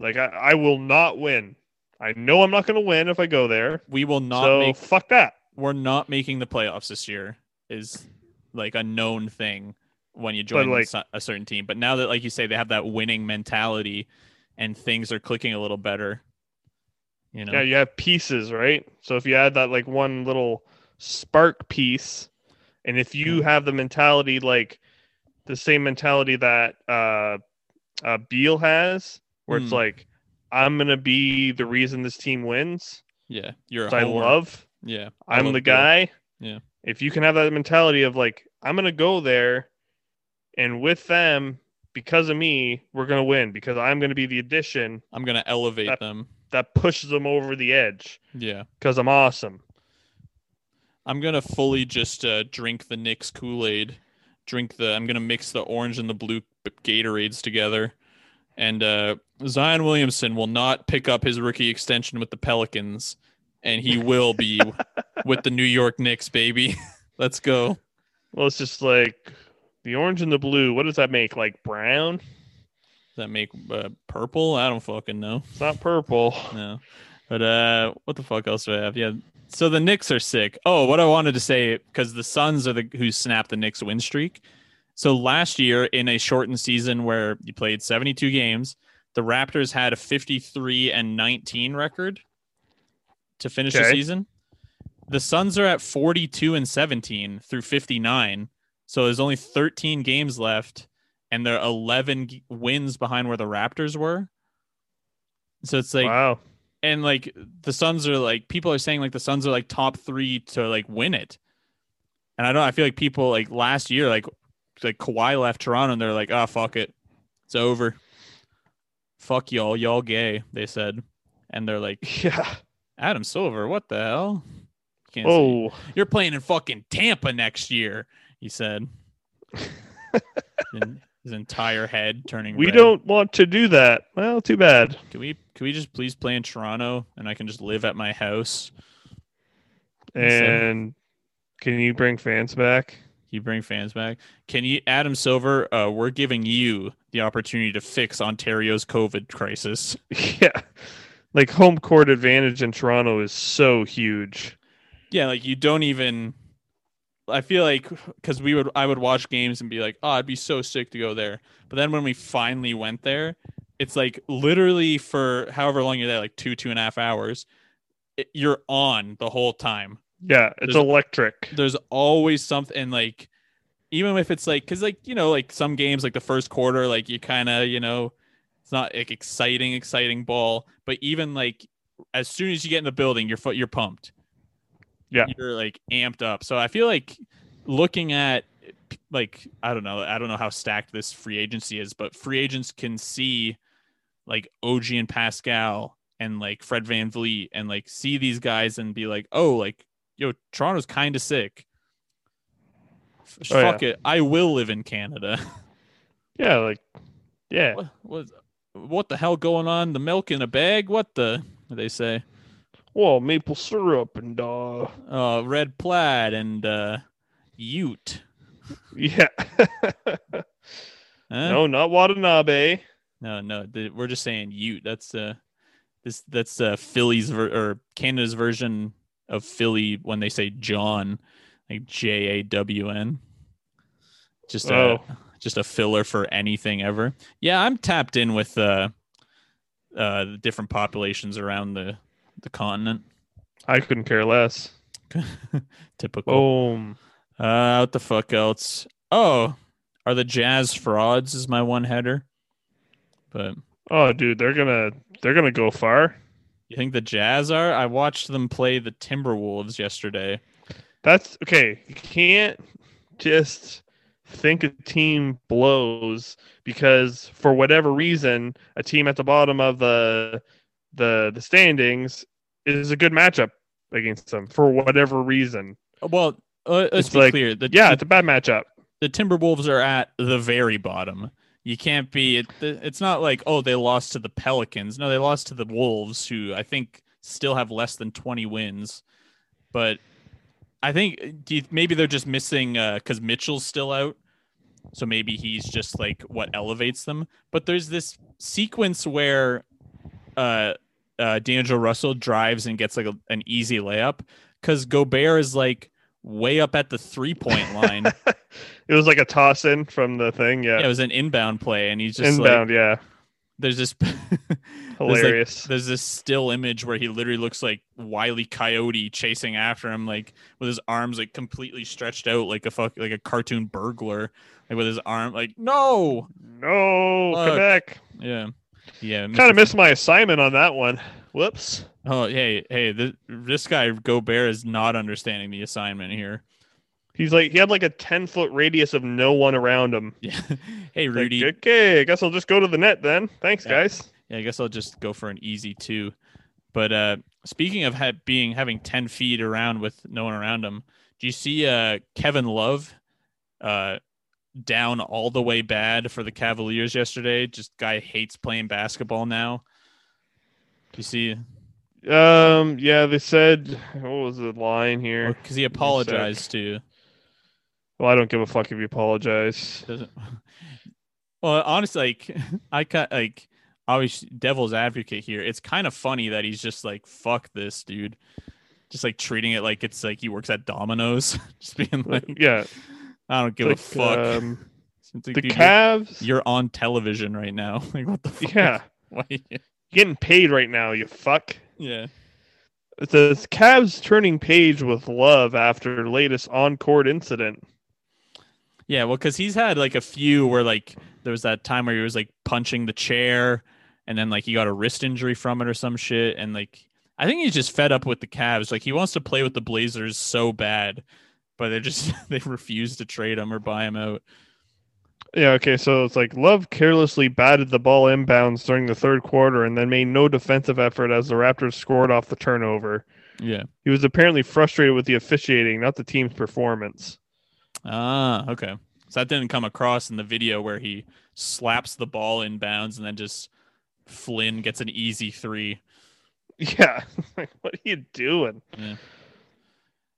Like I, I will not win. I know I'm not gonna win if I go there. we will not so make fuck that. we're not making the playoffs this year is like a known thing when you join like- a certain team. But now that, like you say, they have that winning mentality and things are clicking a little better, you know, Yeah, you have pieces, right? So if you add that like one little spark piece, and if you have the mentality like the same mentality that uh, uh Beal has, where it's Hmm. like I'm gonna be the reason this team wins. yeah, you're. I love. Yeah, I I'm love the guy. Yeah. If you can have that mentality of like I'm gonna go there, and with them because of me, we're gonna win because I'm gonna be the addition I'm gonna elevate That- them. that pushes them over the edge Yeah, because I'm awesome. I'm gonna fully just uh, drink the Knicks Kool Aid. Drink the. I'm gonna mix the orange and the blue Gatorades together, and uh, Zion Williamson will not pick up his rookie extension with the Pelicans, and he will be with the New York Knicks, baby. Let's go. Well, it's just like the orange and the blue. What does that make? Like brown? Does that make uh, purple? I don't fucking know. It's not purple. No. But uh what the fuck else do I have? Yeah. So the Knicks are sick. Oh, what I wanted to say because the Suns are the who snapped the Knicks win streak. So last year in a shortened season where you played 72 games, the Raptors had a 53 and 19 record to finish the season. The Suns are at 42 and 17 through 59. So there's only 13 games left and they're 11 g- wins behind where the Raptors were. So it's like, wow. And like the Suns are like people are saying like the Suns are like top three to like win it. And I don't. I feel like people like last year, like like Kawhi left Toronto, and they're like, "Ah, fuck it, it's over. Fuck y'all, y'all gay." They said, and they're like, Yeah. "Adam Silver, what the hell? Can't see. Oh, You're playing in fucking Tampa next year," he said. His entire head turning. we red. don't want to do that. Well, too bad. Can we? Can we just please play in Toronto, and I can just live at my house? And can you bring fans back? You bring fans back. Can you, Adam Silver? Uh, we're giving you the opportunity to fix Ontario's COVID crisis. Yeah. Like home court advantage in Toronto is so huge. Yeah, like you don't even. I feel like because we would, I would watch games and be like, oh, I'd be so sick to go there. But then when we finally went there, it's like literally for however long you're there, like two, two and a half hours, it, you're on the whole time. Yeah, it's There's- electric. there's always something like even if it's like because like you know like some games like the first quarter like you kind of you know it's not like exciting exciting ball but even like as soon as you get in the building your foot you're pumped Yeah. you're like amped up so i feel like looking at like i don't know i don't know how stacked this free agency is but free agents can see like og and pascal and like fred VanVleet and like see these guys and be like oh like yo, Toronto's kind of sick. Oh, Fuck it, I will live in Canada. Yeah, like yeah. what, what, what the hell going on? The milk in a bag? What the? They say, Whoa, maple syrup and uh uh, red plaid and uh, Ute. Yeah. Huh? no, not Watanabe. no, no. The, we're just saying Ute. That's uh, this that's uh, Philly's ver- or Canada's version of Philly when they say John, like J A W N. Just a Oh. just a filler for anything ever. Yeah, I'm tapped in with uh, uh, the different populations around the the continent. I couldn't care less. Typical. Boom. Uh, what the fuck else? Oh, are the Jazz frauds? Is my one header. But Oh, dude, they're gonna they're gonna go far. you think the Jazz are? I watched them play the Timberwolves yesterday. That's okay. You can't just think a team blows because for whatever reason, a team at the bottom of the the the standings is a good matchup against them for whatever reason. Well, uh, let's It's be like- clear. The, Yeah, the, it's a bad matchup. the Timberwolves are at the very bottom. You can't be. It, it's not like oh they lost to the Pelicans. No, they lost to the Wolves, who I think still have less than twenty wins. But I think you, maybe they're just missing because Mitchell's still out. So maybe he's just like what elevates them. But there's this sequence where uh, uh, D'Angelo Russell drives and gets like a, an easy layup because Gobert is like way up at the three point line. it was like a toss in from the thing. Yeah. Yeah, it was an inbound play, and he's just Inbound, like, yeah. there's this there's, like- Hilarious. There's this still image where he literally looks like Wiley Coyote chasing after him, like with his arms like completely stretched out, like a fuck, like a cartoon burglar, like with his arm, like no, no, Fuck. Quebec. yeah, yeah. Kind of missed my assignment on that one. Whoops. Oh, hey, hey, this, this guy Gobert is not understanding the assignment here. He's like he had like a ten foot radius of no one around him. Yeah, hey Like, Rudy. okay, I guess I'll just go to the net then. Thanks, Yeah. guys. Yeah, I guess I'll just go for an easy two. But uh, speaking of ha- being having ten feet around with no one around him, do you see uh, Kevin Love uh, down all the way bad for the Cavaliers yesterday? Just guy hates playing basketball now. Do you see? Um, yeah, they said what was the line here? Because he apologized to. you. Well, I don't give a fuck if you apologize. Doesn't. Well, honestly, like I got like always devil's advocate here. It's kind of funny that he's just like fuck this dude, just like treating it like it's like he works at Domino's, just being like yeah, I don't give like, a fuck. Um, like, the dude, you're- Cavs. you're, on television right now. Like what the fuck? yeah, Why? getting paid right now. You fuck. Yeah. It says Cavs turning page with love after latest on court incident. Yeah, well, because he's had like a few where like there was that time where he was like punching the chair, and then like he got a wrist injury from it or some shit, and like I think he's just fed up with the Cavs. Like he wants to play with the Blazers so bad, but they just they refuse to trade him or buy him out. Yeah, okay, so it's like Love carelessly batted the ball inbounds during the third quarter and then made no defensive effort as the Raptors scored off the turnover. Yeah. He was apparently frustrated with the officiating, not the team's performance. Ah, okay. So that didn't come across in the video where he slaps the ball inbounds and then just Flynn gets an easy three. Yeah, like what are you doing? Yeah.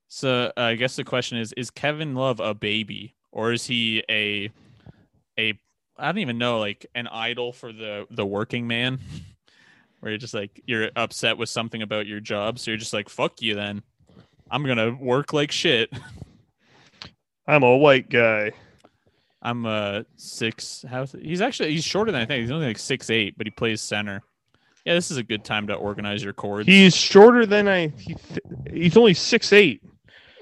So uh, I guess the question is: Is Kevin Love a baby, or is he a a I don't even know, like an idol for the the working man? Where you're just like you're upset with something about your job, so you're just like fuck you. Then I'm gonna work like shit. I'm a white guy. I'm a six. How he's actually he's shorter than I think. He's only like six eight, but he plays center. Yeah, this is a good time to organize your chords. He's shorter than I. He, he's only six eight.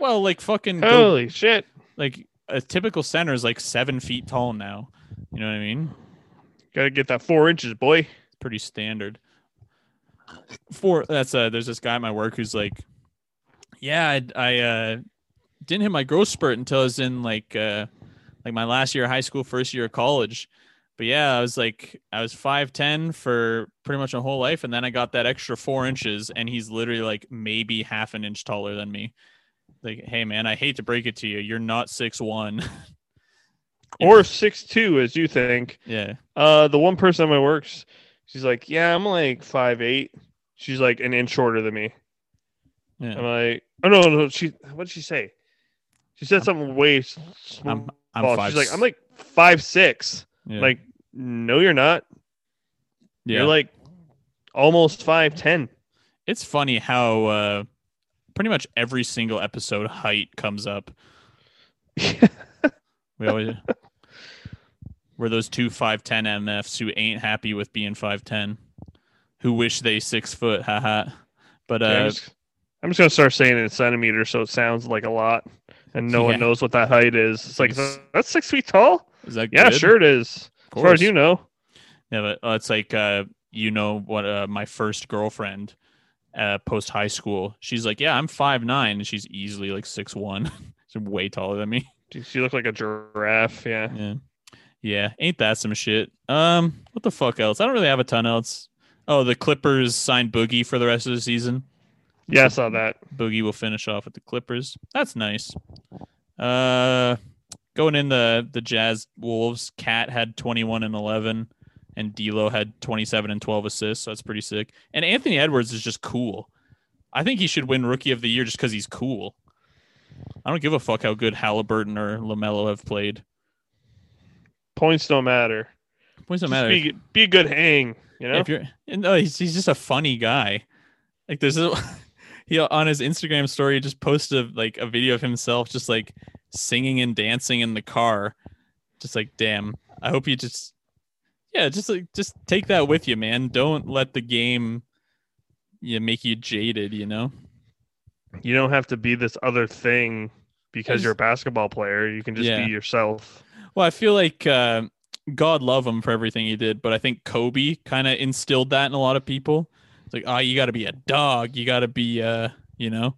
well, like fucking go- Holy shit! like a typical center is like seven feet tall now. You know what I mean? Got to get that four inches, boy. Pretty standard. Four. that's uh, there's this guy at my work who's like, yeah, I, I uh, didn't hit my growth spurt until I was in like uh, like my last year of high school, first year of college. But yeah, I was like, I was five ten for pretty much my whole life, and then I got that extra four inches, and he's literally like maybe half an inch taller than me. Like, hey man, I hate to break it to you, you're not six one. Or six two, as you think. yeah, Uh, the one person at my works, she's like, yeah, I'm like five eight. She's like an inch shorter than me. yeah. I'm like, oh no, no. She, what did she say? She said something way I'm. I'm five. She's like, I'm like five six. yeah. Like, no, you're not. yeah. You're like almost five ten. it's funny how uh pretty much every single episode height comes up. We always we're those two five ten MFs who ain't happy with being five ten, who wish they six foot, haha. But uh, Okay, I'm, just, I'm just gonna start saying it in centimeters, so it sounds like a lot, and no Yeah. one knows what that height is. It's like that's six feet tall. is that Yeah, good? sure it is. As far as you know. Yeah, but uh, it's like uh, you know what? Uh, my first girlfriend, uh, post high school, she's like, yeah, I'm five nine, and she's easily like six one. she's way taller than me. She look like a giraffe. Yeah. Yeah. Yeah. Ain't that some shit? Um, what the fuck else? I don't really have a ton else. Oh, the Clippers signed Boogie for the rest of the season. Yeah, I saw that. Boogie will finish off with the Clippers. That's nice. Uh going in the the Jazz Wolves, KAT had 21 and 11 and D'Lo had 27 and 12 assists. So that's pretty sick. And Anthony Edwards is just cool. I think he should win Rookie of the Year just because he's cool. I don't give a fuck how good Halliburton or LaMelo have played. Points don't matter. Points don't Just matter. Be, be a good hang. You know. If you're no, he's he's just a funny guy. Like there's a he on his Instagram story just posted like a video of himself just like singing and dancing in the car. Just like damn. I hope you just yeah, just like just take that with you, man. Don't let the game yeah make you jaded, you know? you don't have to be this other thing because just- you're a basketball player. You can just Yeah. be yourself. Well, I feel like uh, God love him for everything he did, but I think Kobe kind of instilled that in a lot of people. It's like, oh, you got to be a dog. You got to be, uh, you know,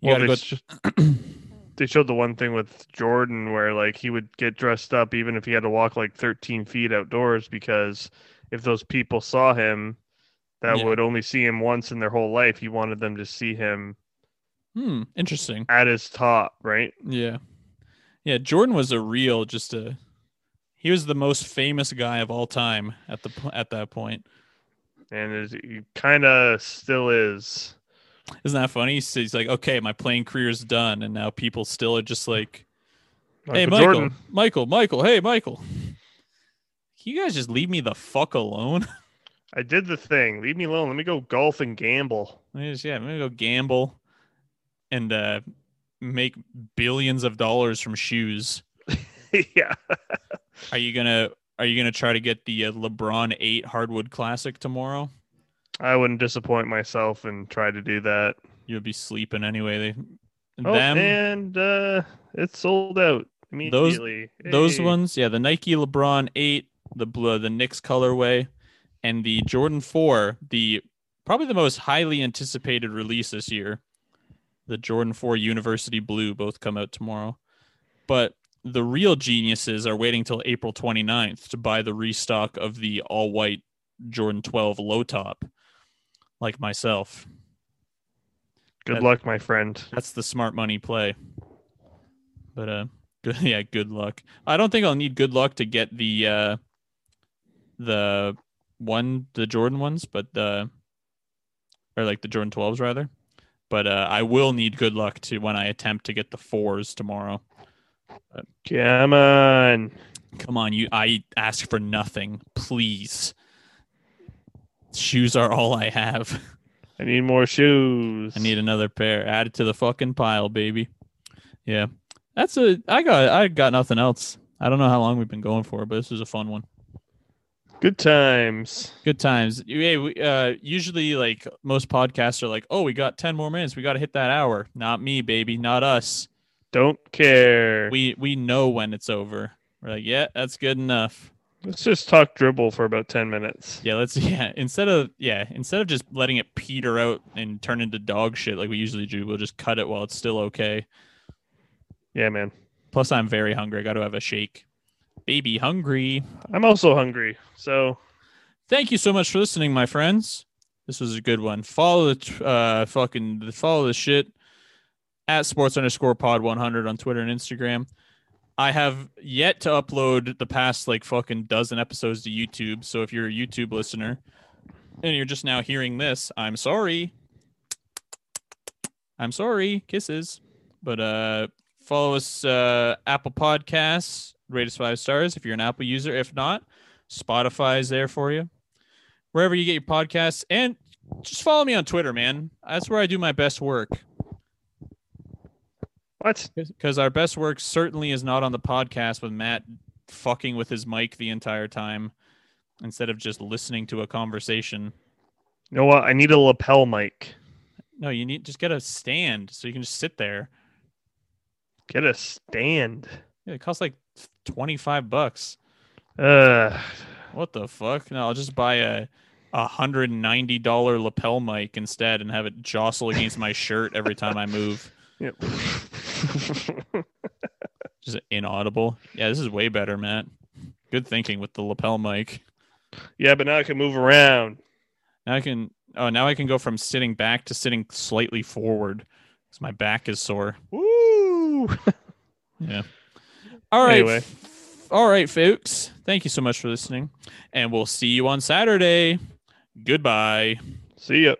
you Well, got to go. sh- they showed the one thing with Jordan where like he would get dressed up even if he had to walk like 13 feet outdoors because if those people saw him that Yeah. would only see him once in their whole life, he wanted them to see him Hmm, interesting. at his top, right? Yeah, yeah. Jordan was a real, just a. He was the most famous guy of all time at the at that point. And he kind of still is. Isn't that funny? He's, he's like, okay, my playing career's done, and now people still are just like, hey, Michael Michael, Jordan. Michael, Michael, hey, Michael. Can you guys just leave me the fuck alone? I did the thing. Leave me alone. Let me go golf and gamble. Let me just, yeah, I'm gonna go gamble and uh, make billions of dollars from shoes. yeah. Are you gonna Are you gonna try to get the uh, LeBron Eight Hardwood Classic tomorrow? I wouldn't disappoint myself and try to do that. You'd be sleeping anyway. They Oh, them and uh, it's sold out. immediately. Those Hey. ones, yeah, the Nike LeBron 8, the blue, the Knicks colorway, and the Jordan 4, the probably the most highly anticipated release this year. The Jordan 4 University Blue both come out tomorrow. But the real geniuses are waiting till April 29th to buy the restock of the all white Jordan 12 low top, like myself. Good that- luck, my friend. That's the smart money play. But uh good yeah, good luck. I don't think I'll need good luck to get the uh the one the Jordan ones, but the or like the Jordan 12s rather. But uh I will need good luck to when I attempt to get the fours tomorrow. Come on. Come on, you I ask for nothing, please. Shoes are all I have. I need more shoes. I need another pair. Add it to the fucking pile, baby. Yeah. That's a I got I got nothing else. I don't know how long we've been going for, but this was a fun one. good times. Good times. Yeah, we, uh usually like most podcasts are like, "Oh, we got 10 more minutes. We got to hit that hour." Not me, baby. Not us. Don't care. We we know when it's over. We're like, "Yeah, that's good enough." Let's just talk dribble for about ten minutes. Yeah, let's yeah, instead of yeah, instead of just letting it peter out and turn into dog shit like we usually do, we'll just cut it while it's still okay. Yeah, man. Plus I'm very hungry. I got to have a shake. Baby hungry. I'm also hungry. So Thank you so much for listening, my friends. This was a good one. Follow the uh fucking follow the shit at sports underscore pod 100 on Twitter and Instagram. I have yet to upload the past like fucking dozen episodes to YouTube. So if you're a YouTube listener and you're just now hearing this, I'm sorry. I'm sorry. Kisses. But uh follow us uh Apple Podcasts, rate us five stars if you're an Apple user. If not, Spotify is there for you. Wherever you get your podcasts. And just follow me on Twitter, man. That's where I do my best work. What? Because our best work certainly is not on the podcast with Matt fucking with his mic the entire time instead of just listening to a conversation. You know what? I need a lapel mic. No, you need just get a stand so you can just sit there. Get a stand. Yeah, it costs like 25 bucks. Uh What the fuck? No, I'll just buy a a hundred and ninety dollar lapel mic instead and have it jostle against my shirt every time I move. yep. Just inaudible. Yeah, this is way better, Matt. Good thinking with the lapel mic. yeah, but now I can move around. Now I can oh now I can go from sitting back to sitting slightly forward because my back is sore. Woo! Yeah. All right. Anyway. All right, folks. Thank you so much for listening. And we'll see you on Saturday. Goodbye. See ya.